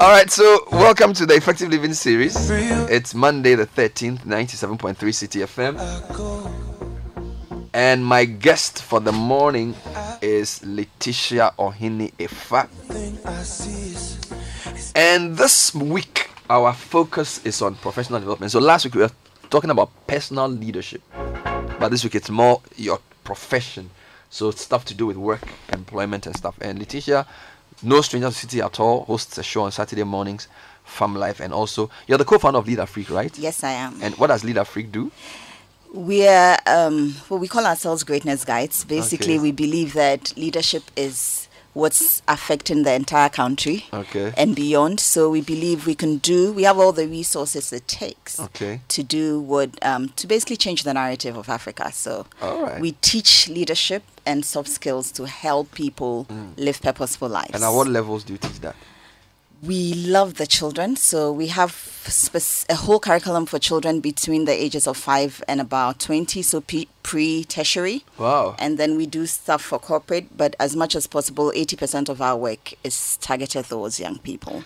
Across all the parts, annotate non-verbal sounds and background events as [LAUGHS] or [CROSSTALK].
All right, so welcome to the Effective Living series. It's Monday the 13th, 97.3 Citi FM. And my guest for the morning is Letitia Ohini Efa. And this week, our focus is on professional development. So last week, we were talking about personal leadership. But this week, it's more your profession. So stuff to do with work, employment, and stuff. And Letitia no Stranger to Citi at all hosts a show on Saturday mornings, Farm Life, and also you're the co-founder of Leader Freak, right? Yes, I am. And what does Leader Freak do? We're um, well, we call ourselves greatness guides. Basically, Okay. we believe that leadership is what's affecting the entire country Okay. and beyond. So we believe we can do. We have all the resources it takes Okay. to do what um, to basically change the narrative of Africa. So right. we teach leadership and soft skills to help people live purposeful lives. Mm. And at what levels do you teach that? We love the children, so we have a whole curriculum for children between the ages of five and about 20, so pre tertiary. Wow. And then we do stuff for corporate, but as much as possible, 80% of our work is targeted towards young people.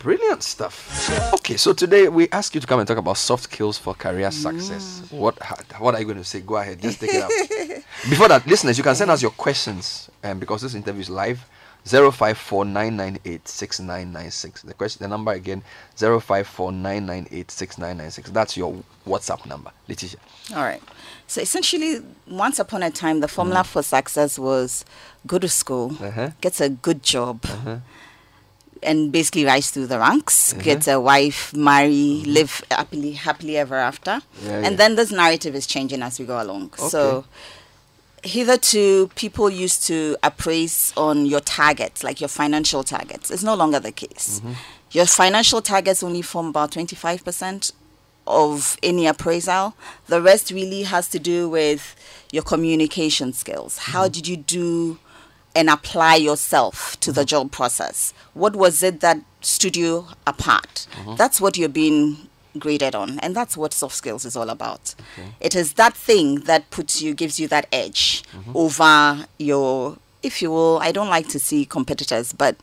Brilliant stuff. Okay, so today we ask you to come and talk about soft skills for career success. What what are you going to say? Go ahead, just take it out. [LAUGHS] Before that, listeners, you can send us your questions, um, because this interview is live. 054-998-6996. The question, the number again, 054-998-6996. That's your WhatsApp number, Letitia. All right. So essentially, once upon a time, the formula mm. for success was go to school, Uh-huh. get a good job, uh-huh. and basically rise through the ranks, uh-huh. get a wife, marry, mm-hmm. live happily, happily ever after. Yeah, and yeah. then this narrative is changing as we go along. So Okay. Hitherto people used to appraise on your targets like your financial targets. It's no longer the case. Mm-hmm. Your financial targets only form about 25% of any appraisal. The rest really has to do with your communication skills. How mm-hmm. did you do and apply yourself to the mm-hmm. job process? What was it that stood you apart? That's what you're being graded on. And that's what soft skills is all about. It is that thing that puts you gives you that edge mm-hmm. over your if you will i don't like to see competitors but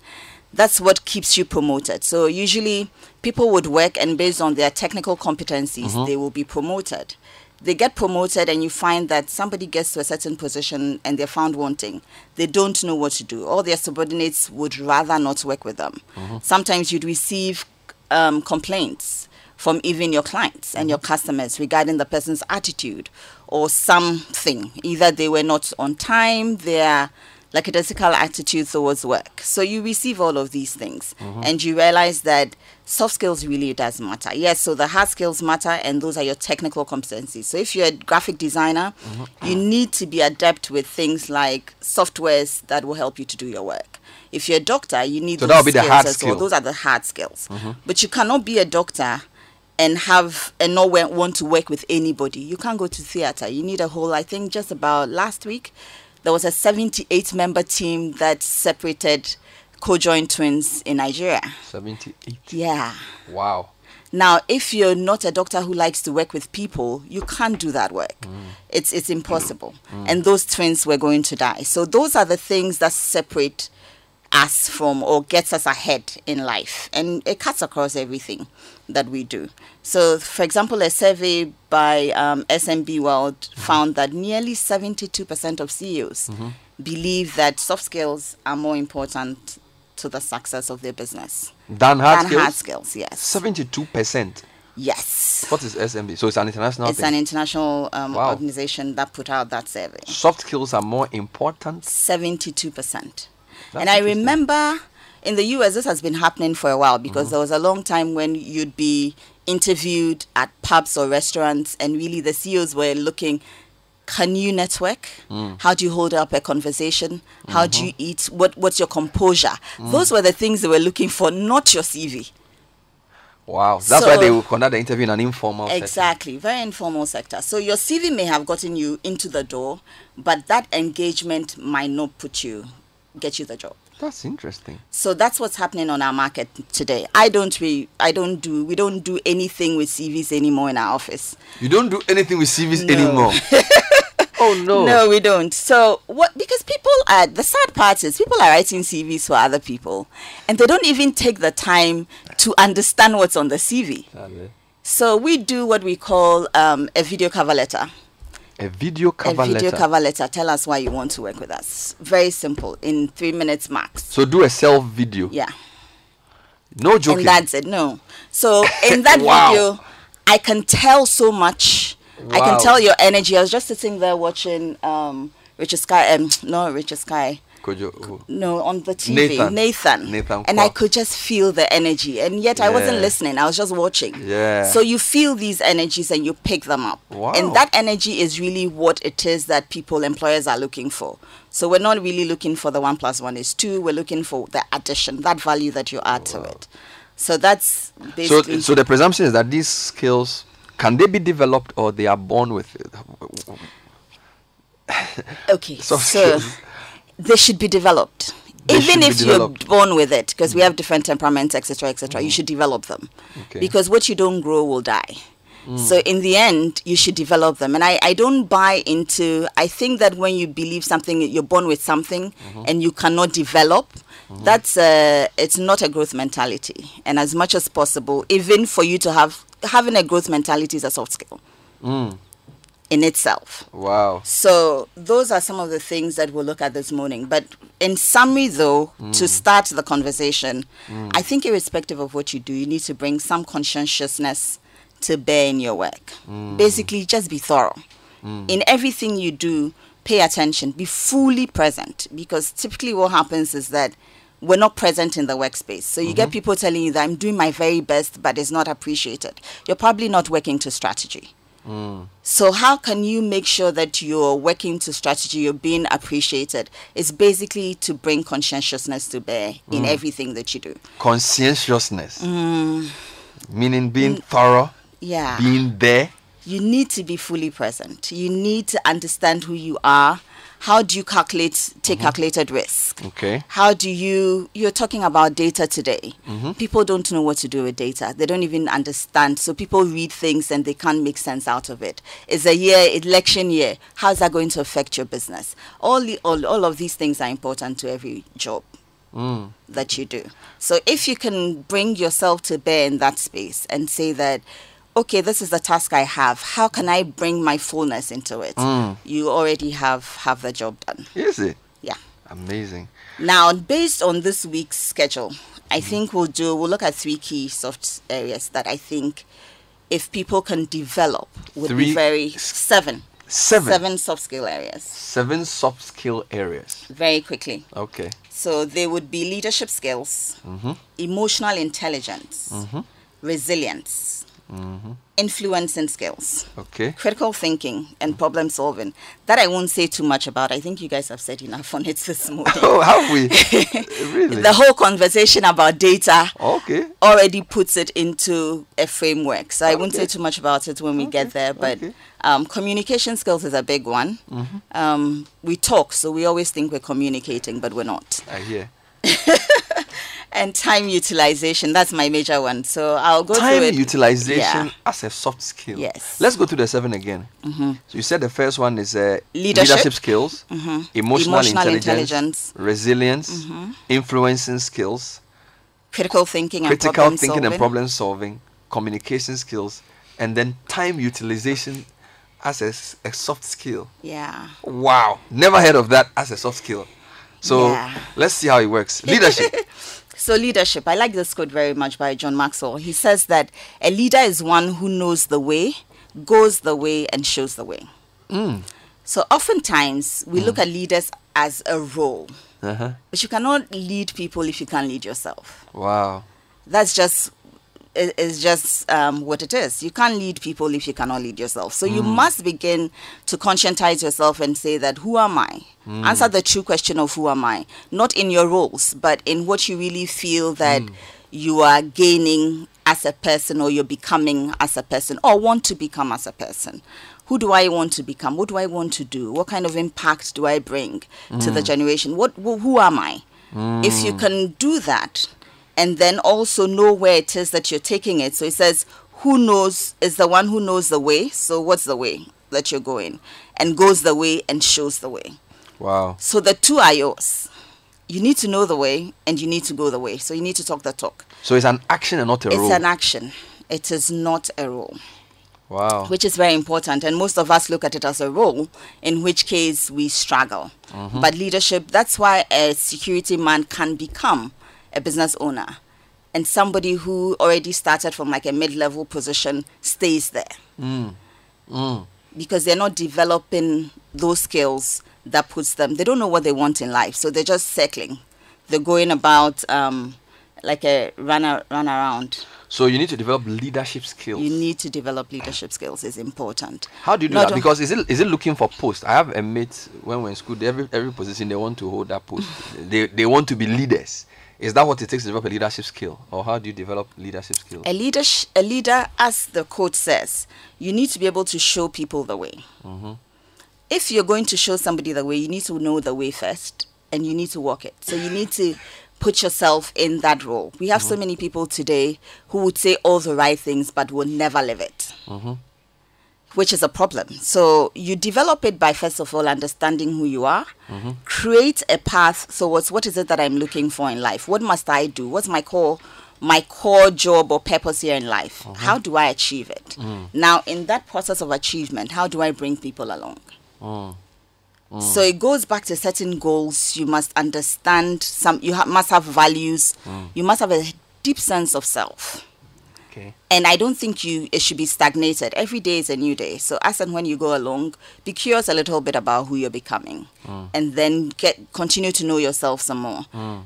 that's what keeps you promoted. So usually people would work and based on their technical competencies mm-hmm. they will be promoted. They get promoted and you find that somebody gets to a certain position and they're found wanting. They don't know what to do. All their subordinates would rather not work with them. Mm-hmm. Sometimes you'd receive um, complaints from even your clients and your customers regarding the person's attitude or something. Either they were not on time, their lackadaisical attitude towards work. So you receive all of these things uh-huh. and you realize that soft skills really does matter. Yes, so the hard skills matter and those are your technical competencies. So if you're a graphic designer, uh-huh. you need to be adept with things like softwares that will help you to do your work. If you're a doctor, you need So those that would be the skills hard as well. skill. Those are the hard skills. Uh-huh. But you cannot be a doctor and have and not wa- want to work with anybody. You can't go to theater. You need a whole. I think just about last week, there was a 78 member team that separated co-joined twins in Nigeria. 78. Yeah. Wow. Now, if you're not a doctor who likes to work with people, you can't do that work. Mm. It's it's impossible. Mm. And those twins were going to die. So those are the things that separate us from or gets us ahead in life. And it cuts across everything that we do. So, for example, a survey by um, SMB World found that nearly 72% of CEOs believe that soft skills are more important to the success of their business Done hard than skills? hard skills. Yes. 72%. Yes. What is SMB? So it's an international It's thing. an international um, Wow. organization that put out that survey. Soft skills are more important. 72%. And I remember in the US, this has been happening for a while because mm-hmm. there was a long time when you'd be interviewed at pubs or restaurants, and really the CEOs were looking. Can you network? Mm. How do you hold up a conversation? How do mm-hmm. you eat? What What's your composure? Mm. Those were the things they were looking for, not your CV. Wow. That's why they So- will conduct the interview in an informal. Exactly, very informal sector. So your CV may have gotten you into the door, but that engagement might not put you, get you the job. That's interesting. So that's what's happening on our market today. I don't re, I don't do we don't do anything with CVs anymore in our office. You don't do anything with CVs No. anymore. [LAUGHS] Oh no. No, we don't. So what? Because people are the sad part is people are writing CVs for other people, and they don't even take the time to understand what's on the CV. So we do what we call um, a video cover letter. A video cover a video letter. cover letter. Tell us why you want to work with us. Very simple, in three minutes max. So do a self video. Yeah. No joking. And that's it. No. So [LAUGHS] in that Wow. video, I can tell so much. Wow. I can tell your energy. I was just sitting there watching um, Richard Sky. Um, no, Richard Sky. Kojo. No, on the TV. Nathan. Nathan. Nathan and I could just feel the energy. And yet I wasn't listening. I was just watching. Yeah. So you feel these energies and you pick them up. Wow. And that energy is really what it is that people, employers are looking for. So we're not really looking for the one plus one is two. We're looking for the addition, that value that you add to it. So that's basically. so so the presumption is that these skills can they be developed or they are born with it? okay. [LAUGHS] so skills. [LAUGHS] they should be developed. They Even if developed. you're born with it, because we mm. have different temperaments, etc., etc., you mm. should develop them. Okay. Because what you don't grow will die. Mm. So in the end, you should develop them. And I, I don't buy into, I think that when you believe something, you're born with something mm-hmm. and you cannot develop, mm-hmm. that's a, it's not a growth mentality. And as much as possible, even for you to have, having a growth mentality is a soft skill Mm. In itself. Wow. So those are some of the things that we'll look at this morning. But in summary, though, to mm. start the conversation, mm. I think irrespective of what you do, you need to bring some conscientiousness to bear in your work. Mm. Basically, just be thorough. In everything you do, pay attention, be fully present. Because typically, what happens is that we're not present in the workspace. So you get mm-hmm. people telling you that I'm doing my very best, but it's not appreciated. You're probably not working to strategy. So how can you make sure that you're working to strategy, you're being appreciated? It's basically to bring conscientiousness to bear in everything that you do. Conscientiousness. Mm. Meaning being thorough, Yeah. being there. you need to be fully present. You need to understand who you are. How do you calculate take calculated risk? Okay. How do you you're talking about data today. People don't know what to do with data. They don't even understand. So people read things and they can't make sense out of it. It's a year, election year. How's that going to affect your business? All the, all, all of these things are important to every job Mm. that you do. So if you can bring yourself to bear in that space and say that, okay, this is the task I have. How can I bring my fullness into it? Mm. You already have have the job done. Is it? Yeah. Amazing. Now, based on this week's schedule, I Mm-hmm. think we'll do we'll look at three key soft areas that I think if people can develop would Three be very seven Seven. seven soft skill areas Seven soft skill areas. very quickly. Okay. So they would be leadership skills, Mhm. emotional intelligence, Mhm. resilience, Mhm. influencing skills, Okay. critical thinking, and problem solving. That I won't say too much about. I think you guys have said enough on it this [LAUGHS] morning. Oh, have we? [LAUGHS] really? the whole conversation about data okay. already puts it into a framework. So I won't say too much about it when we get there. But okay. um, communication skills is a big one. Mm-hmm. Um, we talk, so we always think we're communicating, but we're not. I hear. [LAUGHS] And time utilization, that's my major one. So I'll go Time through it. utilization Yeah. as a soft skill. Yes. Let's go to the seven again. So you said the first one is uh, Leadership. skills, Mhm. emotional, Emotional intelligence, intelligence. Mm-hmm. resilience, influencing skills, Critical thinking and critical problem thinking solving. and problem solving, communication skills, and then time utilization as a soft skill. Yeah. Wow, never heard of that as a soft skill. So Yeah. let's see how it works. [LAUGHS] Leadership. So leadership, I like this quote very much by John Maxwell. He says that a leader is one who knows the way, goes the way, and shows the way. mm. So oftentimes we look at leaders as a role, uh-huh. but you cannot lead people if you can't lead yourself. Wow. That's just is just um, what it is. You can't lead people if you cannot lead yourself. So you hmm. must begin to conscientize yourself and say that who am I? Hmm. Answer the true question of who am I? Not in your roles, but in what you really feel that hmm. you are gaining as a person or you're becoming as a person or want to become as a person. Who do I want to become? What do I want to do? What kind of impact do I bring to the generation? What who who am I? If you can do that, and then also know where it is that you're taking it. So it says, who knows is the one who knows the way. So what's the way? that you're going and goes the way and shows the way. Wow. So the two are yours. You need to know the way and you need to go the way. So you need to talk the talk. So it's an action and not a It's role. an action. It is not a role, wow. which is very important. And most of us look at it as a role, in which case we struggle. Mm-hmm. But leadership, that's why a security man can become a business owner. And somebody who already started from like a mid level position stays there Mm. because they're not developing those skills that puts them they don't know what they want in life so they're just circling they're going about um, like a run, a, run around So you need to develop leadership skills. you need to develop leadership skills is important How do you do Not that? Because is it is it looking for post? I have a mate when we're in school. Every every position they want to hold that post. [LAUGHS] they they want to be leaders. Is that what it takes to develop a leadership skill, or how do you develop leadership skills? a leader a leader as the quote says you need to be able to show people the way. Mm-hmm. If you're going to show somebody the way you need to know the way first and you need to walk it. So you need to put yourself in that role. We have so mm-hmm. many people today who would say all the right things but will never live it mm-hmm. Which is a problem. So you develop it by first of all understanding who you are. Mm-hmm. Create a path towards what is it that i'm looking for in life? What must i do? What's my core my core job or purpose here in life? Uh-huh. How do i achieve it? Mm. Now in that process of achievement how do i bring people along? Mm. mm. so it goes back to certain goals. You must understand some you ha- must have values. Mm. You must have a deep sense of self Okay. and I don't think you it should be stagnated. Every day is a new day. So as and when you go along, be curious a little bit about who you're becoming, mm. and then get continue to know yourself some more. Mm.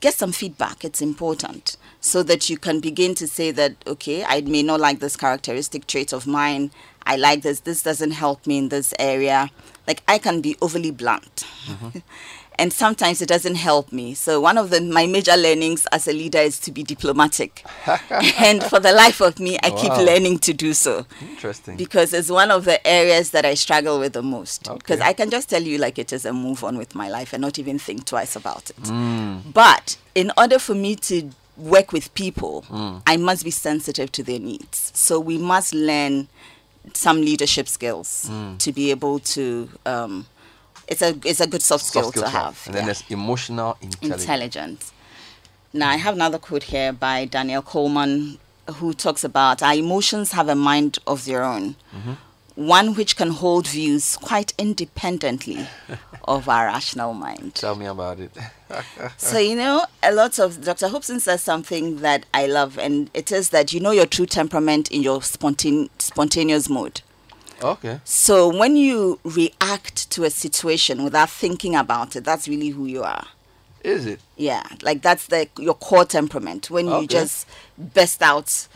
Get some feedback. It's important so that you can begin to say that okay, I may not like this characteristic trait of mine. I like this. This doesn't help me in this area. Like I can be overly blunt. Mm-hmm. [LAUGHS] and sometimes it doesn't help me. So one of the my major learnings as a leader is to be diplomatic. [LAUGHS] and for the life of me, I keep learning to do so Interesting. because it's one of the areas that I struggle with the most. Because Okay. I can just tell you like it is a move on with my life and not even think twice about it. Mm. But in order for me to work with people, Mm. I must be sensitive to their needs. So we must learn some leadership skills Mm. to be able to. Um, it's a it's a good soft skill Soft skills to have. And then yeah. there's emotional intelligence. intelligence. Now I have another quote here by Daniel Goleman, who talks about our emotions have a mind of their own, mm-hmm. one which can hold views quite independently [LAUGHS] of our rational mind. Tell me about it. [LAUGHS] So, you know, a lot of Dr. Hobson says something that I love, and it is that you know your true temperament in your spontane- spontaneous mode. Okay. So, when you react to a situation without thinking about it, that's really who you are. Is it? Yeah, like that's the your core temperament when Okay. you just burst out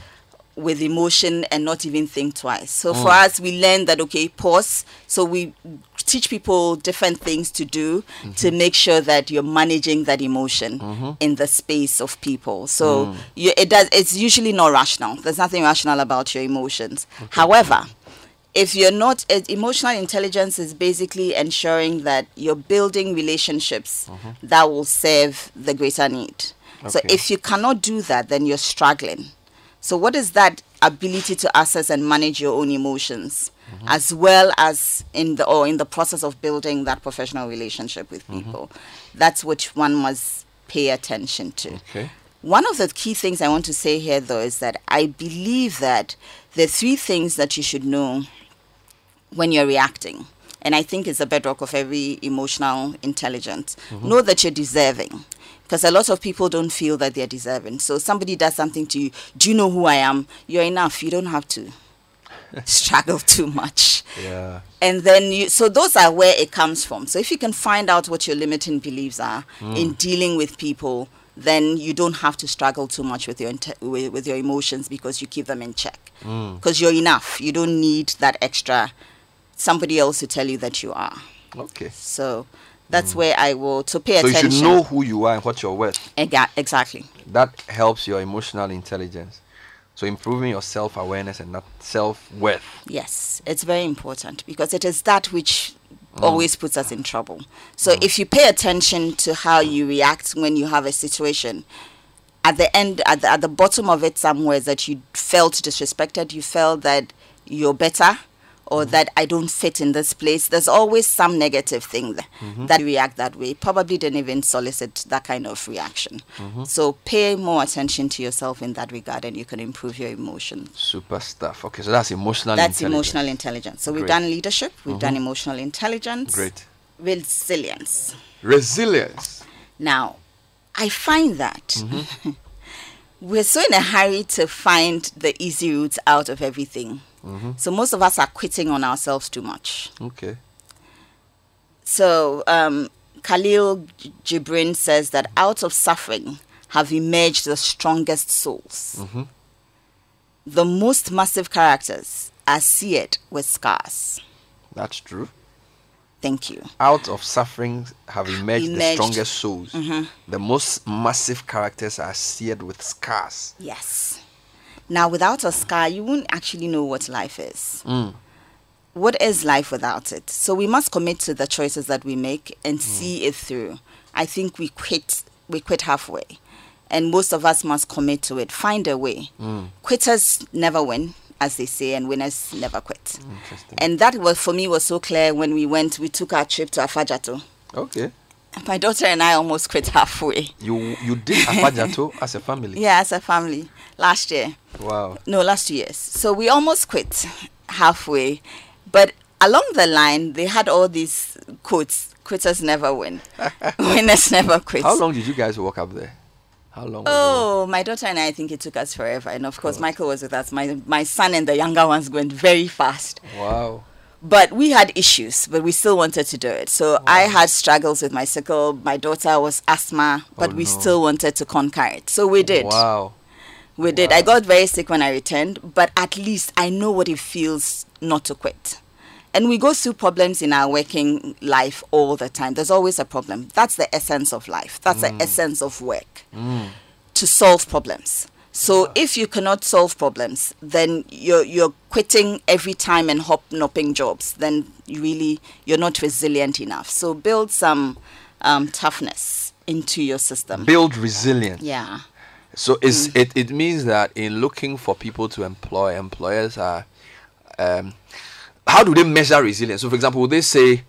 with emotion and not even think twice. So Mm. for us, we learn that okay, pause. So we teach people different things to do to Mm-hmm. make sure that you're managing that emotion in the space of people. So Mm. you, it does. It's usually not rational. There's nothing rational about your emotions. However, if you're not uh, emotional intelligence is basically ensuring that you're building relationships uh-huh. that will serve the greater need. So if you cannot do that then you're struggling. So what is that ability to assess and manage your own emotions mm-hmm. as well as in the or in the process of building that professional relationship with mm-hmm. people? That's what one must pay attention to. Okay. one of the key things I want to say here, though, is that I believe that the three things that you should know when you're reacting, and I think it's the bedrock of every emotional intelligence, mm-hmm. know that you're deserving. Because a lot of people don't feel that they're deserving. So somebody does something to you. Do you know who I am? You're enough. You don't have to [LAUGHS] struggle too much Yeah. and then you so those are where it comes from so if you can find out what your limiting beliefs are mm. in dealing with people then you don't have to struggle too much with your inte- with, with your emotions because you keep them in check mm. because you're enough you don't need that extra somebody else to tell you that you are Okay. so that's mm. where i will to pay So you attention should know who you are and what you're worth. Ega- exactly That helps your emotional intelligence. So improving your self awareness and that self worth. Yes, it's very important because it is that which mm. always puts us in trouble. So mm. if you pay attention to how you react when you have a situation, at the end, at the, at the bottom of it somewhere, that you felt disrespected, you felt that you're better, or that I don't fit in this place. There's always some negative thing there mm-hmm. that react that way. Probably didn't even solicit that kind of reaction. Mm-hmm. So pay more attention to yourself in that regard and you can improve your emotions. Super stuff. Okay, so that's emotional That's intelligence. emotional intelligence. So we've done leadership, we've done mm-hmm. emotional intelligence, Great. resilience. Resilience. Now, I find that [LAUGHS] we're so in a hurry to find the easy routes out of everything. So most of us are quitting on ourselves too much. Okay. So um, Khalil Gibran says that out of suffering have emerged the strongest souls. Mhm. The most massive characters are seared with scars. That's true. Thank you. Out of suffering have emerged, the strongest souls. The most massive characters are seared with scars. Yes. Now, without a scar, you won't actually know what life is. Mm. What is life without it? So we must commit to the choices that we make and see it through. I think we quit. We quit halfway, and most of us must commit to it. Find a way. Quitters never win, as they say, and winners never quit. Interesting. And that was for me was so clear when we went. We took our trip to Afadjato. Okay. My daughter and I almost quit halfway. You you did Afadjato [LAUGHS] as a family. Yeah, as a family last year. Wow. No, last two years. So we almost quit halfway. But along the line, they had all these quotes quitters never win, [LAUGHS] winners never quit. How long did you guys walk up there? How long? was Oh, my daughter and I, I think it took us forever. And of course, Michael was with us. My, my son and the younger ones went very fast. Wow. But we had issues, but we still wanted to do it. So I had struggles with my sickle. My daughter was asthma, but Oh, we no. still wanted to conquer it. So we did. Wow. We did. I got very sick when I returned, but at least I know what it feels not to quit. And we go through problems in our working life all the time. There's always a problem. That's the essence of life. That's the mm. essence of work. Mm. To solve problems. So if you cannot solve problems, then you're you're quitting every time and hop nopping jobs. Then you really you're not resilient enough. So build some um, toughness into your system. Build resilience. Yeah. So it's, Mm. it, it means that in looking for people to employ, employers are. Um, how do they measure resilience? So, for example, would they say,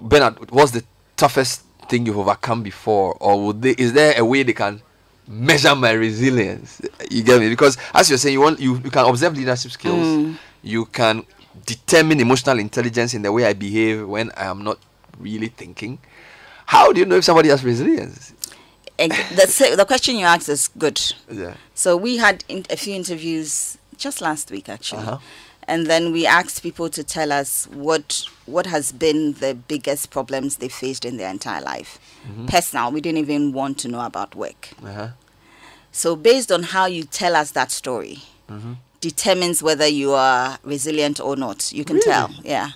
Bernard, what's the toughest thing you've overcome before? Or would they, is there a way they can measure my resilience? You get me? Because as you're saying, you, want, you, you can observe leadership skills, Mm. you can determine emotional intelligence in the way I behave when I am not really thinking. How do you know if somebody has resilience? The, the question you asked is good. Yeah. So we had in, a few interviews just last week, actually, Uh-huh. And then we asked people to tell us what what has been the biggest problems they faced in their entire life. Mm-hmm. Personal, we didn't even want to know about work. Uh-huh. So based on how you tell us that story, Mm-hmm. determines whether you are resilient or not. You can Really? tell. Yeah.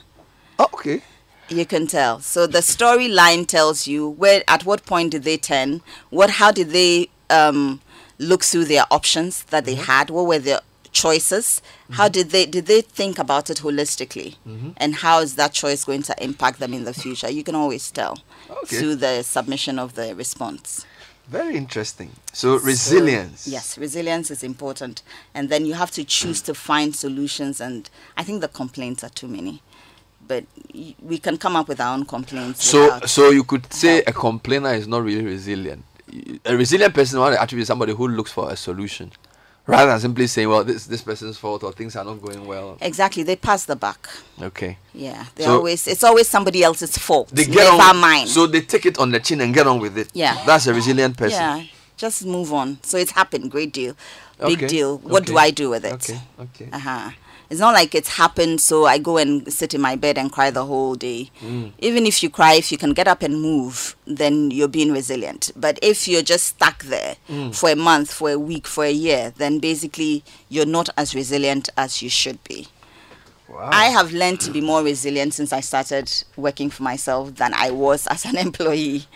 Oh, okay. You can tell. So the storyline tells you where, at what point did they turn? What, how did they um, look through their options that they had? What were their choices? How mm-hmm. did they did they think about it holistically? Mm-hmm. And how is that choice going to impact them in the future? You can always tell Okay. through the submission of the response. Very interesting. So, resilience. Yes, resilience is important, and then you have to choose to find solutions. And I think the complaints are too many, but we can come up with our own complaints. So, so you could say help. a complainer is not really resilient. A resilient person one actually is somebody who looks for a solution, rather than simply saying, "Well, this this person's fault or things are not going well." exactly, they pass the buck. Okay. Yeah, they So- always it's always somebody else's fault. They get never on. mine. So they take it on the chin and get on with it. Yeah. That's a resilient person. yeah, just move on. So it's happened. Great deal. Big Okay, deal. What do I do with it? Okay. Okay. Uh-huh. It's not like it's happened, so I go and sit in my bed and cry the whole day. Mm. Even if you cry, if you can get up and move, then you're being resilient. But if you're just stuck there Mm. for a month, for a week, for a year, then basically you're not as resilient as you should be. Wow. I have learned to be more resilient since I started working for myself than I was [LAUGHS] as an employee.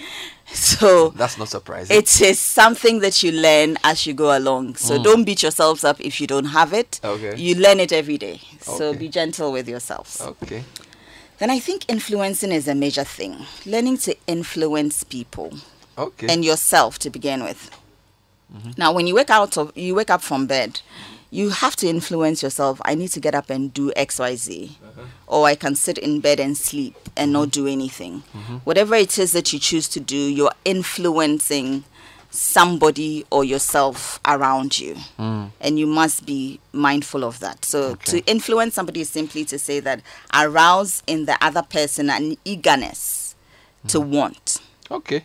[LAUGHS] So That's not surprising. it is something that you learn as you go along. So don't beat yourselves up if you don't have it. Mm. Okay. You learn it every day. So Okay. be gentle with yourselves. okay. Then I think influencing is a major thing. Learning to influence people Okay. and yourself to begin with. Mm-hmm. Now, when you wake out of you wake up from bed, you have to influence yourself. I need to get up and do XYZ. Or I can sit in bed and sleep and not do anything. Whatever it is that you choose to do, you're influencing somebody or yourself around you. Hmm. And you must be mindful of that. So Okay. to influence somebody is simply to say that arouse in the other person an eagerness to hmm. want. Okay.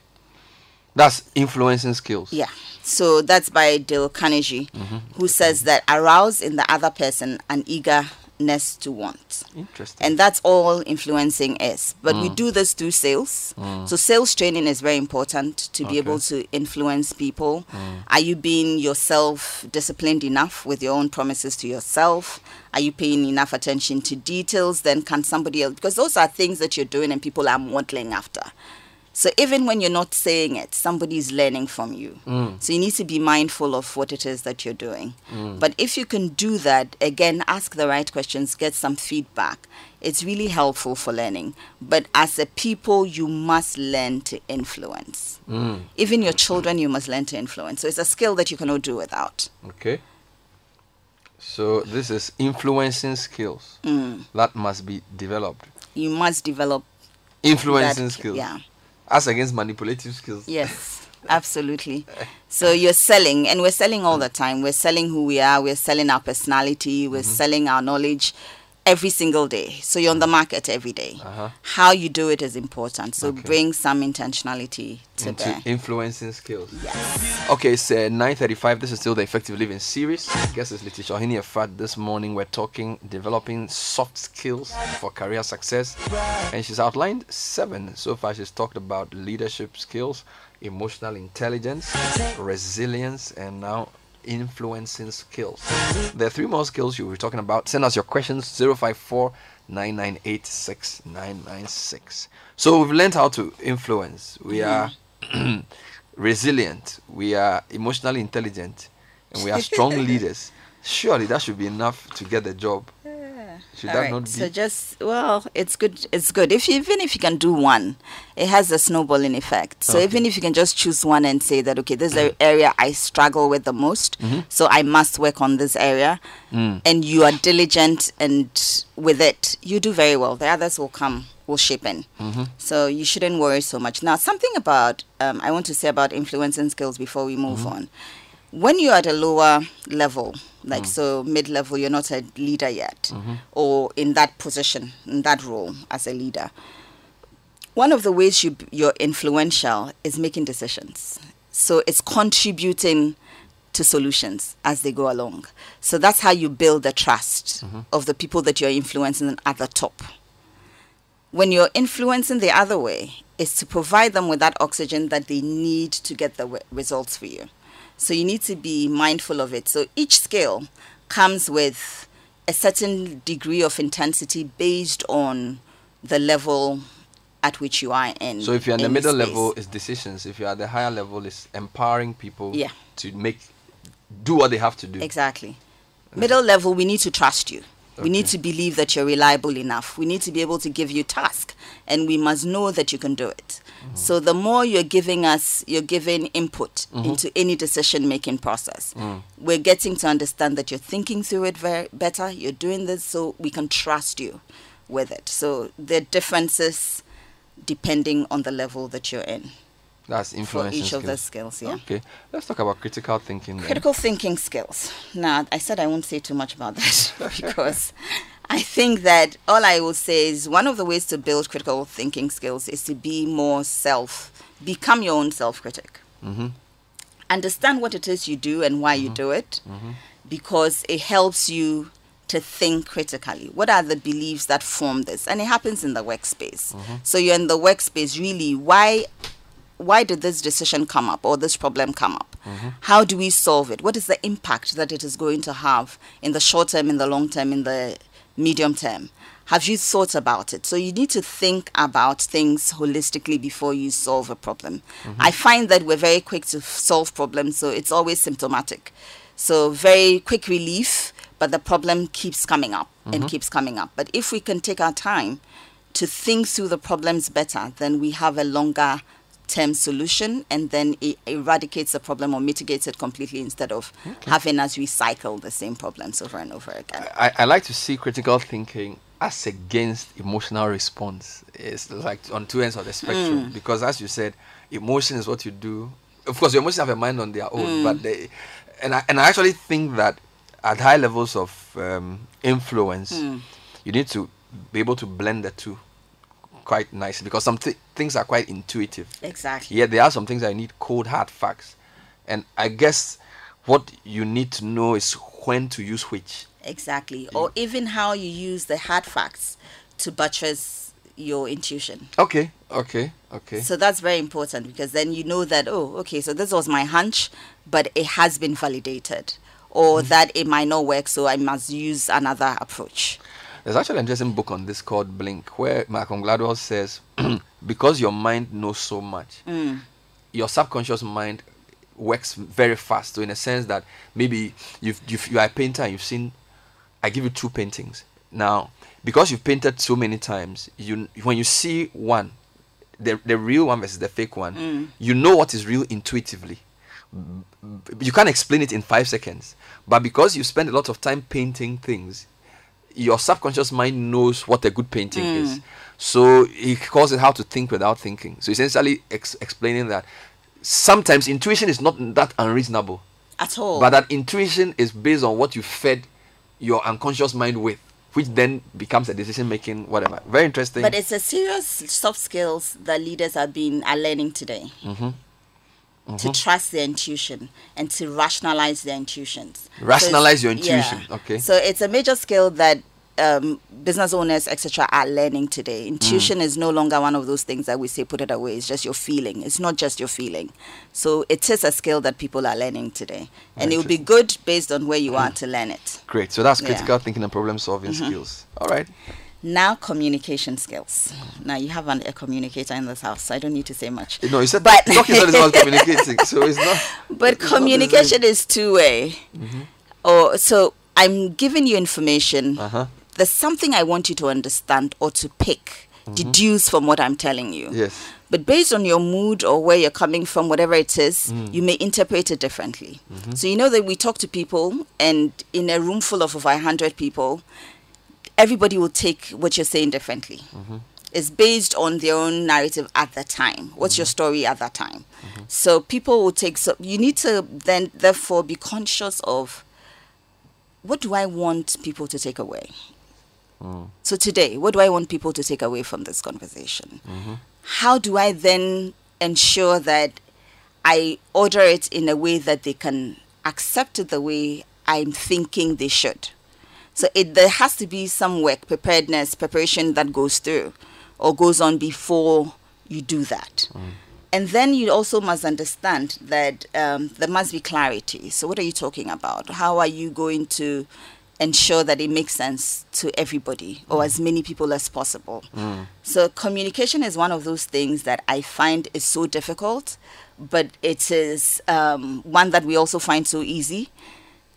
That's influencing skills. Yeah. So that's by Dale Carnegie, who mm-hmm. says that arouse in the other person an eagerness to want. Interesting. And that's all influencing is. But we mm. do this through sales. Mm. So sales training is very important to be able to influence people. Mm. Are you being yourself disciplined enough with your own promises to yourself? Are you paying enough attention to details? Then can somebody else because those are things that you're doing and people are modeling after. So even when you're not saying it, somebody is learning from you. Mm. So you need to be mindful of what it is that you're doing. Mm. But if you can do that, again, ask the right questions, get some feedback. It's really helpful for learning. But as a people, you must learn to influence. Mm. Even your children, you must learn to influence. So it's a skill that you cannot do without. Okay. So this is influencing skills Mm. that must be developed. You must develop Influencing that. skills. Yeah. As against manipulative skills. Yes, absolutely. So you're selling, and we're selling all the time. We're selling who we are, we're selling our personality, we're mm-hmm. selling our knowledge every single day. So you're on the market every day. Uh-huh. How you do it is important. So Okay. bring some intentionality to Into bear. influencing skills. Okay, it's uh, 9.35. This is still the Effective Living series. I guess it's Letitia Ohini Afad. This morning we're talking developing soft skills for career success. And she's outlined seven. So far, she's talked about leadership skills, emotional intelligence, resilience, and now influencing skills. There are three more skills you were talking about. Send us your questions 054 998 6996. So we've learned how to influence. We mm. are [CLEARS THROAT] resilient, we are emotionally intelligent, and we are strong [LAUGHS] leaders. Surely that should be enough to get the job. Should All that right, not be? So just well, it's good. It's good if you, even if you can do one, it has a snowballing effect. So Okay. even if you can just choose one and say that okay, this is the mm. area I struggle with the most, mm-hmm. so I must work on this area, mm. and you are diligent and with it, you do very well. The others will come, will shape in. Mm-hmm. So you shouldn't worry so much. Now, something about um, I want to say about influencing skills before we move mm-hmm. on. When you're at a lower level, like mm. so mid level, you're not a leader yet, mm-hmm. or in that position, in that role as a leader. One of the ways you, you're influential is making decisions. So it's contributing to solutions as they go along. So that's how you build the trust mm-hmm. of the people that you're influencing at the top when you're influencing the other way is to provide them with that oxygen that they need to get the w- results for you so you need to be mindful of it so each scale comes with a certain degree of intensity based on the level at which you are in So if you're in the middle space. level, it's decisions. If you're at the higher level, it's empowering people Yeah. to make do what they have to do. Exactly. Middle level, we need to trust you. We need to believe that you're reliable enough. We need to be able to give you task, and we must know that you can do it. So the more you're giving us, you're giving input mm-hmm. into any decision making process. Mm. We're getting to understand that you're thinking through it very better. You're doing this so we can trust you with it. So there are differences depending on the level that you're in That's for influencing each of the skills. skills. Yeah. Okay, let's talk about critical thinking. then. Critical thinking skills. Now, I said I won't say too much about that [LAUGHS] because I think that all I will say is one of the ways to build critical thinking skills is to be more self, become your own self critic. Mhm. Understand what it is you do and why you mm-hmm. do it mm-hmm. because it helps you to think critically. What are the beliefs that form this? And it happens in the workspace. Mm-hmm. So you're in the workspace, really, why why did this decision come up or this problem come up? How do we solve it? What is the impact that it is going to have in the short term, in the long term, in the medium term? Have you thought about it? So you need to think about things holistically before you solve a problem. Mm-hmm. I find that we're very quick to solve problems, so it's always symptomatic. So very quick relief, but the problem keeps coming up and mm-hmm. keeps coming up. But if we can take our time to think through the problems better, then we have a longer term solution and then it eradicates the problem or mitigates it completely instead of having us recycle the same problems over and over again. I, I like to see critical thinking as against emotional response. It's like on two ends of the spectrum hmm. because, as you said, emotion is what you do. Of course, your emotions have a mind on their own, hmm. but they, and I, and I actually think that at high levels of um, influence, hmm. you need to be able to blend the two quite nicely because some thi- things are quite intuitive. Exactly. Yeah, there are some things I need cold hard facts, and I guess what you need to know is when to use which. Exactly. Or even how you use the hard facts to buttress your intuition. Okay, okay, okay. So that's very important because then you know that, oh, okay, so this was my hunch, but it has been validated. Or mm-hmm. that it might not work, so I must use another approach. There's actually an interesting book on this called Blink, where Malcolm Gladwell says, [CLEARS THROAT] because your mind knows so much, hmm. your subconscious mind works very fast. So in a sense that maybe you've, you've you are a painter and you've seen, I give you two paintings. Now, because you've painted so many times, you when you see one, the the real one versus the fake one, hmm. you know what is real intuitively. You can't explain it in five seconds, but because you spend a lot of time painting things, your subconscious mind knows what a good painting is. So he calls it how to think without thinking. So essentially ex- explaining that sometimes intuition is not that unreasonable, At all. but that intuition is based on what you fed your unconscious mind with, which then becomes a decision making whatever. Very interesting. But it's a serious soft skills that leaders are being are learning today. Mm-hmm. To trust their intuition and to rationalize their intuitions. Rationalize it's- your intuition, okay. So it's a major skill that um, business owners, etc., are learning today. Mm. Intuition is no longer one of those things that we say put it away. It's just your feeling. It's not just your feeling. So it is a skill that people are learning today, and it will be good based on where you are to learn it. Great. So that's Yeah. Mm-hmm. critical thinking and problem solving skills. All right. Now, communication skills. Now, you have an, a communicator in this house, so I don't need to say much. No, you said But- talking is not [LAUGHS] communicating, so it's not. But it's not communication is two way. Mm-hmm. Or oh, so I'm giving you information. Uh-huh. There's something I want you to understand or to pick, mm-hmm. deduce from what I'm telling you. Yes. But based on your mood or where you're coming from, whatever it is, mm. you may interpret it differently. Mm-hmm. So you know that we talk to people, and in a room full of over 100 people, everybody will take what you're saying differently. Mm-hmm. It's based on their own narrative at that time. What's your mm-hmm. story at that time? Mm-hmm. So people will take. So you need to then, therefore, be conscious of what do I want people to take away. Mm. So today, what do I want people to take away from this conversation? How do I then ensure that I order it in a way that they can accept it the way I'm thinking they should? So it there has to be some work, preparedness, preparation that goes through or goes on before you do that. And then you also must understand that um, there must be clarity. So, what are you talking about? How are you going to ensure that it makes sense to everybody or as many people as possible? So, communication is one of those things that I find is so difficult, but it is um, one that we also find so easy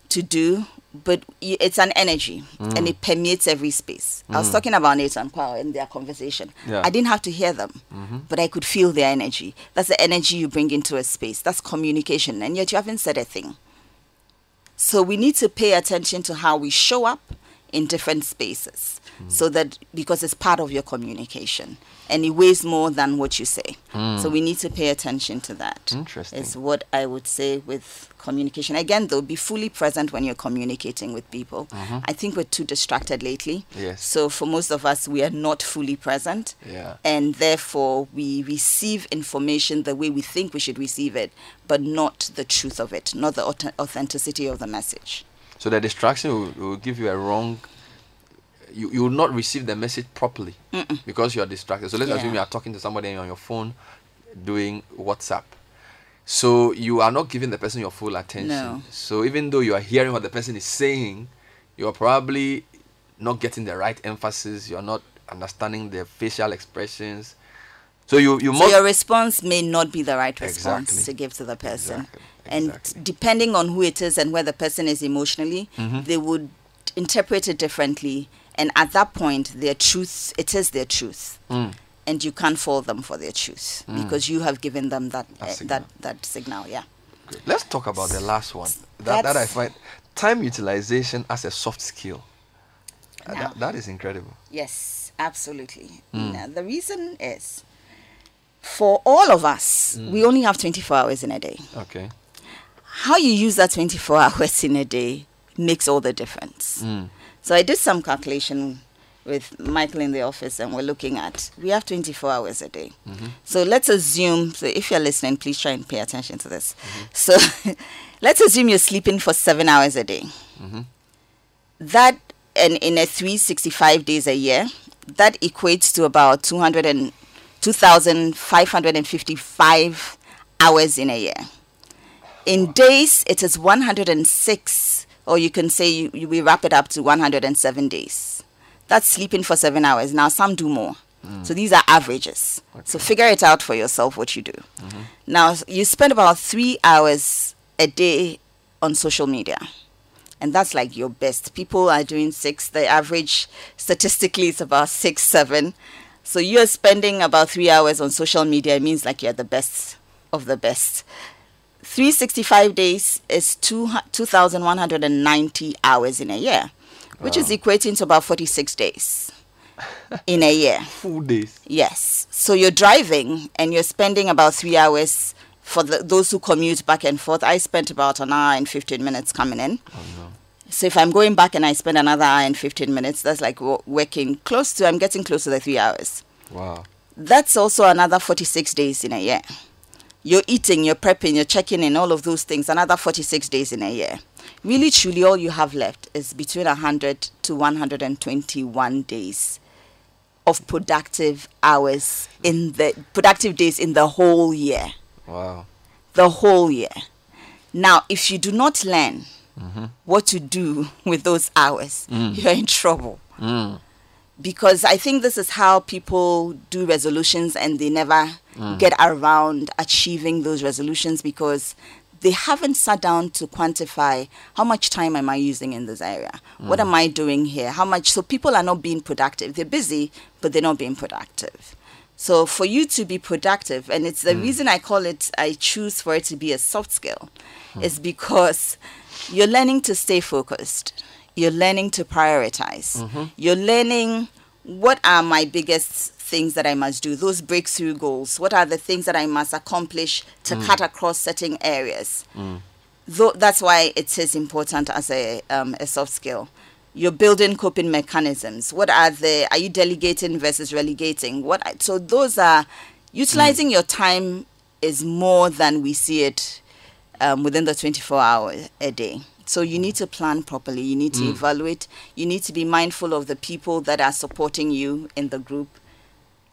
to do but it's an energy mm. and it permeates every space. I was mm. talking about Nathan Powell in their conversation. Yeah. I didn't have to hear them, mm-hmm. but I could feel their energy. That's the energy you bring into a space. That's communication, and yet you haven't said a thing. So we need to pay attention to how we show up in different spaces so that because it's part of your communication and it weighs more than what you say. So hmm. we need to pay attention to that. Interesting. Is what I would say with communication. Again, though, be fully present when you're communicating with people. Mm-hmm. I think we're too distracted lately. Yes. So for most of us, we are not fully present. Yeah. And therefore, we receive information the way we think we should receive it, but not the truth of it, not the auth- authenticity of the message. So the distraction will, will give you a wrong. You, you will not receive the message properly because you are distracted. So let's Yeah. assume you are talking to somebody on your phone, doing WhatsApp. So you are not giving the person your full attention. No. So even though you are hearing what the person is saying, you are probably not getting the right emphasis. You are not understanding their facial expressions. So you you So must your response may not be the right response Exactly. to give to the person. Exactly. And Exactly. depending on who it is and where the person is emotionally, Mm-hmm. they would interpret it differently. And at that point, their truth, it is their truth. Mm. and you can't fault them for their truth because you have given them that uh, signal. that that signal. Yeah. Great. Let's talk about the last one. That, that I find time utilization as a soft skill. Uh, Now. that, that is incredible. Yes, absolutely. Now, the reason is for all of us, we only have 24 hours in a day. Okay. How you use that 24 hours [LAUGHS] in a day makes all the difference. Mm. So I did some calculation with Michael in the office and we're looking at we have 24 hours a day. Mm-hmm. So let's assume so if you're listening please try and pay attention to this. Mm-hmm. So [LAUGHS] let's assume you're sleeping for 7 hours a day. Mm-hmm. That and in a 365 days a year that equates to about 200 and 2555 hours in a year. In days, it is 106, or you can say you, you, we wrap it up to 107 days. That's sleeping for seven hours. Now, some do more. Mm. So these are averages. So figure it out for yourself what you do. Mm-hmm. Now, you spend about three hours a day on social media. And that's like your best. People are doing six. The average statistically is about six, seven. So you're spending about three hours on social media. It means like you're the best of the best. 365 days is two, 2,190 hours in a year, which is equating to about 46 days [LAUGHS] in a year. Full days. Yes. So you're driving and you're spending about three hours for the, those who commute back and forth. I spent about an hour and 15 minutes coming in. Oh no. So if I'm going back and I spend another hour and 15 minutes, that's like working close to, I'm getting close to the three hours. Wow. That's also another 46 days in a year. You're eating, you're prepping, you're checking in, all of those things, another 46 days in a year. Really, truly, all you have left is between 100 to 121 days of productive hours in the productive days in the whole year. Wow. The whole year. Now, if you do not learn what to do [LAUGHS] with those hours, you're in trouble Mm. Because I think this is how people do resolutions and they never mm. get around achieving those resolutions because they haven't sat down to quantify how much time am I using in this area? What mm. am I doing here? How much? So people are not being productive. They're busy, but they're not being productive. So for you to be productive, and it's the mm. reason I call it, I choose for it to be a soft skill, hmm. is because you're learning to stay focused. You're learning to prioritize. You're learning what are my biggest things that I must do, those breakthrough goals. What are the things that I must accomplish to cut across certain areas? Though that's why it is important as a um, a soft skill. You're building coping mechanisms. What are the? Are you delegating versus relegating? What? So those are utilizing your time is more than we see it um, within the 24 hour a day. So you need to plan properly. You need to evaluate. You need to be mindful of the people that are supporting you in the group.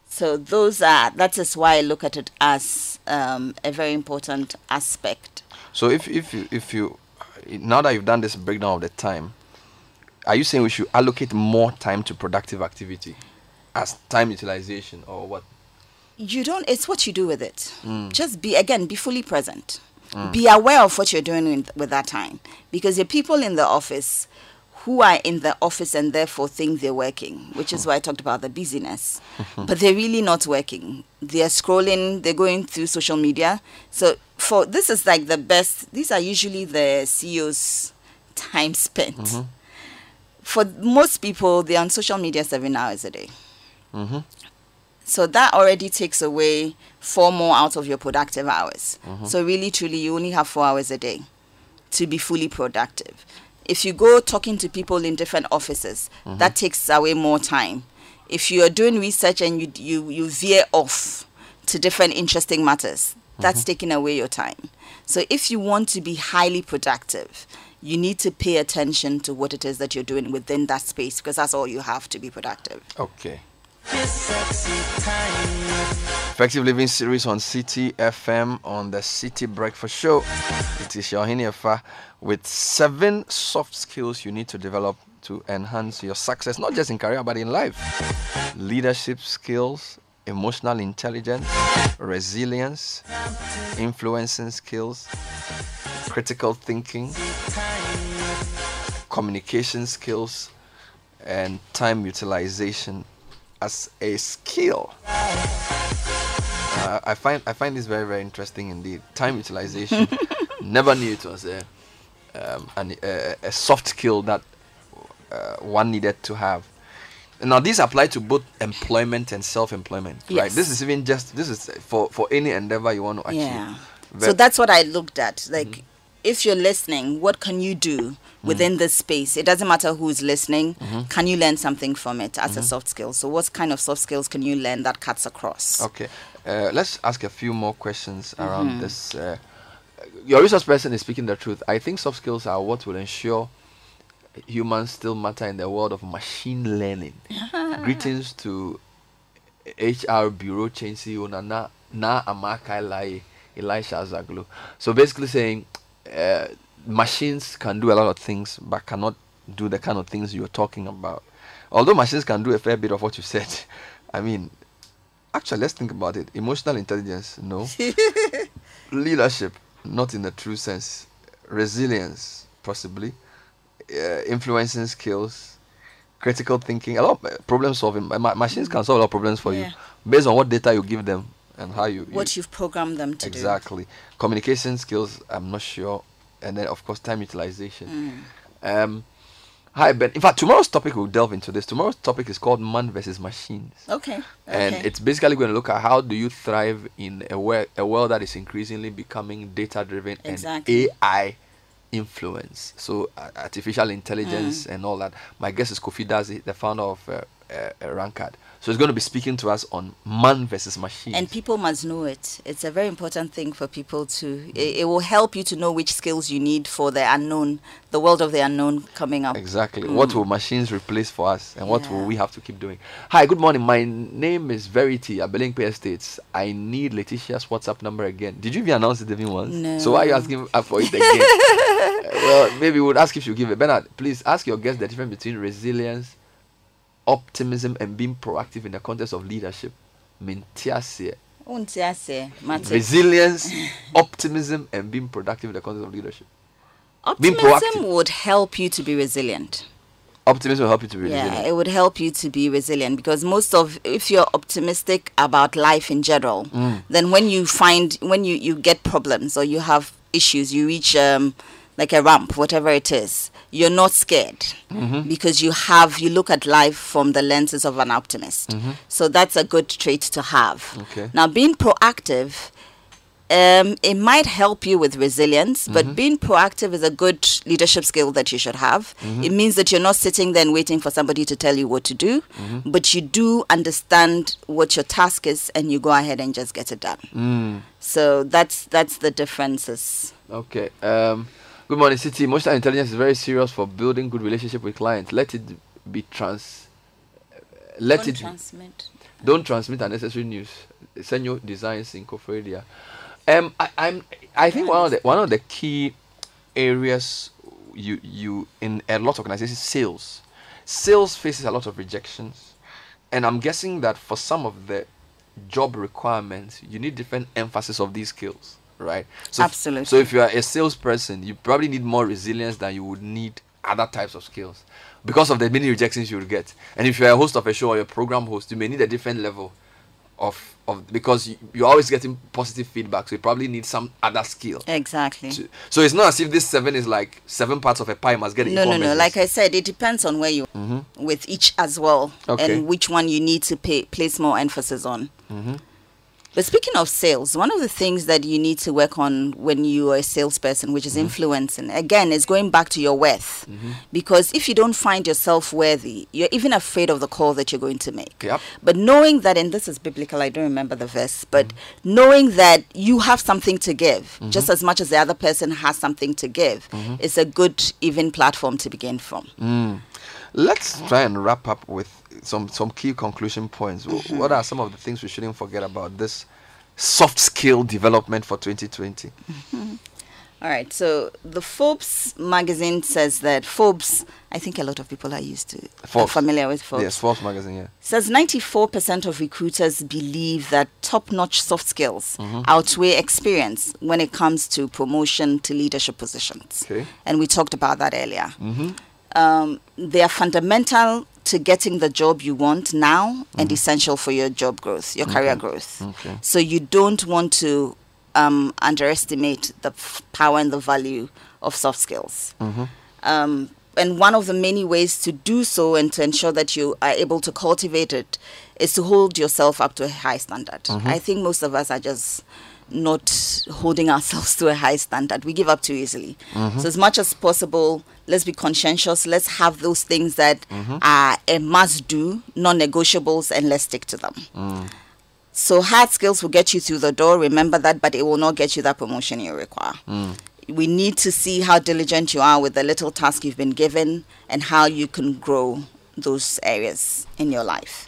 So those are that is why I look at it as um, a very important aspect. So if if you if you now that you've done this breakdown of the time, are you saying we should allocate more time to productive activity as time utilization or what? You don't. It's what you do with it. Just be again. Be fully present. Be aware of what you're doing with, with that time, because there are people in the office who are in the office and therefore think they're working, which is why I talked about the busyness. [LAUGHS] but they're really not working. They're scrolling. They're going through social media. So for this is like the best. These are usually the CEO's time spent. For most people, they're on social media seven hours a day. Mm-hmm. So that already takes away four more out of your productive hours. Uh-huh. So really, truly, you only have four hours a day to be fully productive. If you go talking to people in different offices, uh-huh. that takes away more time. If you are doing research and you you you veer off to different interesting matters, that's uh-huh. taking away your time. So if you want to be highly productive, you need to pay attention to what it is that you're doing within that space because that's all you have to be productive. Okay. Effective Living Series on Citi FM on the Citi Breakfast Show. It is Yohini Efa with seven soft skills you need to develop to enhance your success, not just in career but in life. Leadership skills, emotional intelligence, resilience, influencing skills, critical thinking, communication skills, and time utilization as a skill. Uh, I find I find this very very interesting indeed. Time [LAUGHS] utilization. Never knew it was a um, an, a, a soft skill that uh, one needed to have. Now these apply to both employment and self-employment, right? This is even just this is for for any endeavor you want to achieve. Yeah. So that's what I looked at. Like, if you're listening, what can you do within this space? It doesn't matter who's listening. Can you learn something from it as a soft skill? So, what kind of soft skills can you learn that cuts across? Okay, uh, let's ask a few more questions around this. Uh, your resource person is speaking the truth. I think soft skills are what will ensure humans still matter in the world of machine learning. [LAUGHS] Greetings to HR Bureau Change CEO Nana Na Amaka Lai Elisha Zaglu. So basically saying uh, machines can do a lot of things but cannot do the kind of things you're talking about. Although machines can do a fair bit of what you said, [LAUGHS] I mean, actually, let's think about it. Emotional intelligence, no. [LAUGHS] Leadership, not in the true sense. Resilience, possibly. Uh, influencing skills, critical thinking, a lot of uh, problem solving. Ma- machines can solve a lot of problems for Yeah. you based on what data you give them and how you. you What you've programmed them to do. exactly. Communication skills, I'm not sure. And then, of course, time utilization. Um, hi, Ben. In fact, tomorrow's topic we'll delve into this. Tomorrow's topic is called man versus machines. Okay. And okay. it's basically going to look at how do you thrive in a, wor- a world that is increasingly becoming data driven Exactly. and AI influence. So uh, artificial intelligence and all that. My guest is Kofi Dadzie, the founder of uh, uh, Rancard. So he's going to be speaking to us on man versus machine. and people must know it. It's a very important thing for people to. It, it will help you to know which skills you need for the unknown, the world of the unknown coming up. Exactly. What will machines replace for us, and what will we have to keep doing? Hi, good morning. My name is Verity Abelingpe Estates. I need Letitia's WhatsApp number again. Did you even announce it even once? No. So why are you asking for it again? [LAUGHS] Well, maybe we would ask if you give it. Bernard, please ask your guest the difference between resilience, optimism, and being proactive in the context of leadership. Mintiasie. Won't say, Resilience, [LAUGHS] optimism, and being productive in the context of leadership. Optimism would help you to be resilient. Optimism will help you to be Yeah, resilient. it would help you to be resilient because most of if you're optimistic about life in general, Mm. then when you find when you you get problems or you have issues, you reach um like a ramp, whatever it is, you're not scared Mm-hmm. because you have you look at life from the lenses of an optimist. So that's a good trait to have. Mm-hmm. Okay. Now, being proactive um, it might help you with resilience, Mm-hmm. but being proactive is a good leadership skill that you should have. Mm-hmm. It means that you're not sitting there and waiting for somebody to tell you what to do, Mm-hmm. but you do understand what your task is and you go ahead and just get it done. Mm. So that's that's the differences. Okay. Um, good morning, Citi. Emotional intelligence is very serious for building good relationship with clients. Let it be trans. Let Don't it transmit. don't transmit unnecessary news. Send your designs in Koforia. Um, I, I'm. I think one of the one of the key areas you you in a lot of organizations sales. Sales faces a lot of rejections, and I'm guessing that for some of the job requirements, you need different emphasis of these skills, right? So if- Absolutely. so if you are a salesperson, you probably need more resilience than you would need other types of skills because of the many rejections you will get. And if you're a host of a show or a program host, you may need a different level of of because you, you're always getting positive feedback. So you probably need some other skill. Exactly. to- so it's not as if this seven is like seven parts of a pie must get No, no, no. Like I said, it depends on where you mm-hmm. with each as well, Okay. and which one you need to pay, place more emphasis on. Mm-hmm. But speaking of sales, one of the things that you need to work on when you are a salesperson, which is mm-hmm. influencing, again, is going back to your worth. Mm-hmm. Because if you don't find yourself worthy, you're even afraid of the call that you're going to make. Yep. But knowing that, and this is biblical, I don't remember the verse, but mm-hmm. knowing that you have something to give, just as much as the other person has something to give, is a good, even platform to begin from. Mm. Let's oh. try and wrap up with some some key conclusion points. Wh- mm-hmm. What are some of the things we shouldn't forget about this soft skill development for 2020? [LAUGHS] All right. So the Forbes magazine says that Forbes, I think a lot of people are used to, are familiar with Forbes. Yes, Forbes magazine. Yeah. Says 94% of recruiters believe that top-notch soft skills mm-hmm. outweigh experience when it comes to promotion to leadership positions. Okay. And we talked about that earlier. Mm-hmm. Um, they are fundamental to getting the job you want now and essential for your job growth, your career growth. Okay. So you don't want to um, underestimate the f- power and the value of soft skills. Um, and one of the many ways to do so and to ensure that you are able to cultivate it is to hold yourself up to a high standard. I think most of us are just not holding ourselves to a high standard. We give up too easily. So, as much as possible, let's be conscientious. Let's have those things that are a must do, non negotiables, and let's stick to them. So hard skills will get you through the door, remember that, but it will not get you that promotion you require. We need to see how diligent you are with the little task you've been given and how you can grow those areas in your life.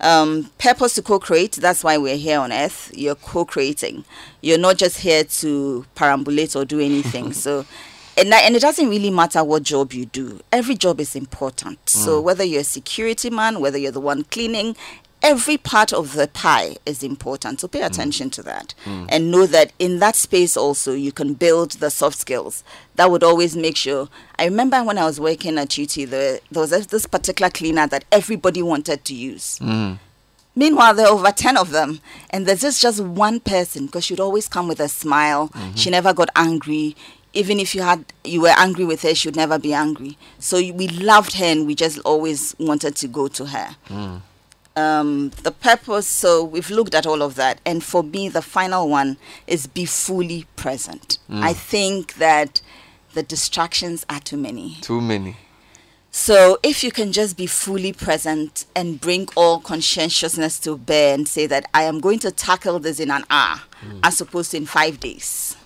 Um, purpose to co-create, that's why we're here on earth. You're co-creating. You're not just here to perambulate or do anything. [LAUGHS] so and, and it doesn't really matter what job you do. Every job is important. Mm. So whether you're a security man, whether you're the one cleaning, every part of the pie is important. So pay mm. attention to that mm. and know that in that space also you can build the soft skills. That would always make sure. I remember when I was working at UT, there, there was this particular cleaner that everybody wanted to use. Mm. Meanwhile, there are over 10 of them, and there's just, just one person because she'd always come with a smile. Mm-hmm. She never got angry. Even if you had you were angry with her, she would never be angry. So we loved her, and we just always wanted to go to her. Mm. Um, the purpose. So we've looked at all of that, and for me, the final one is be fully present. Mm. I think that the distractions are too many. Too many. So if you can just be fully present and bring all conscientiousness to bear and say that I am going to tackle this in an hour hmm. as opposed to in five days,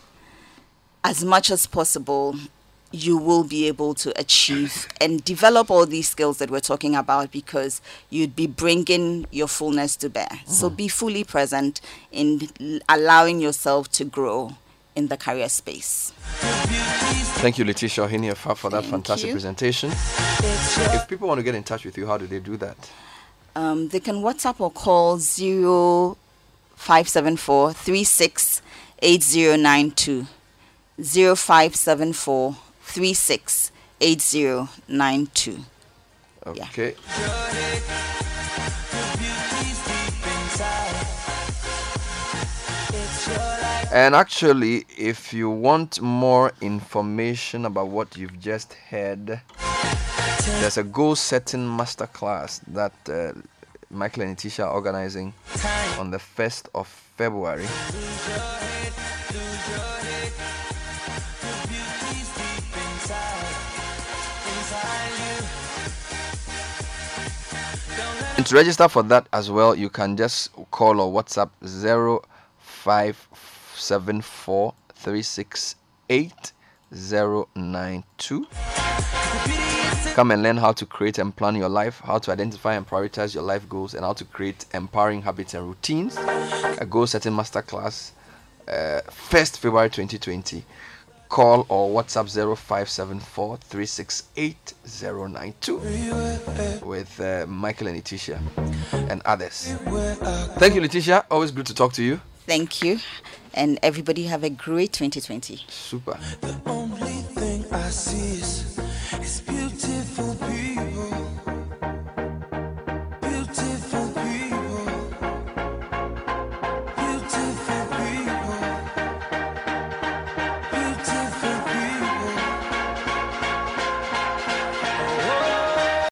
as much as possible, you will be able to achieve and develop all these skills that we're talking about because you'd be bringing your fullness to bear. So hmm. be fully present in allowing yourself to grow in the career space. Thank you, Letitia Ohiniafa, for that Thank fantastic you. presentation. If people want to get in touch with you, how do they do that? um, they can WhatsApp or call 0574 368092. 0574 368092. Yeah. And actually, if you want more information about what you've just heard, there's a goal setting masterclass that uh, Michael and Tisha are organizing on the 1st of February. And to register for that as well, you can just call or WhatsApp 0574 368 Come and learn how to create and plan your life, how to identify and prioritize your life goals, and how to create empowering habits and routines. A goal setting masterclass, uh, 1st February 2020. Call or WhatsApp 0574 368 with uh, Michael and Letitia and others. Thank you, Letitia. Always good to talk to you. Thank you. And everybody have a great 2020. Super.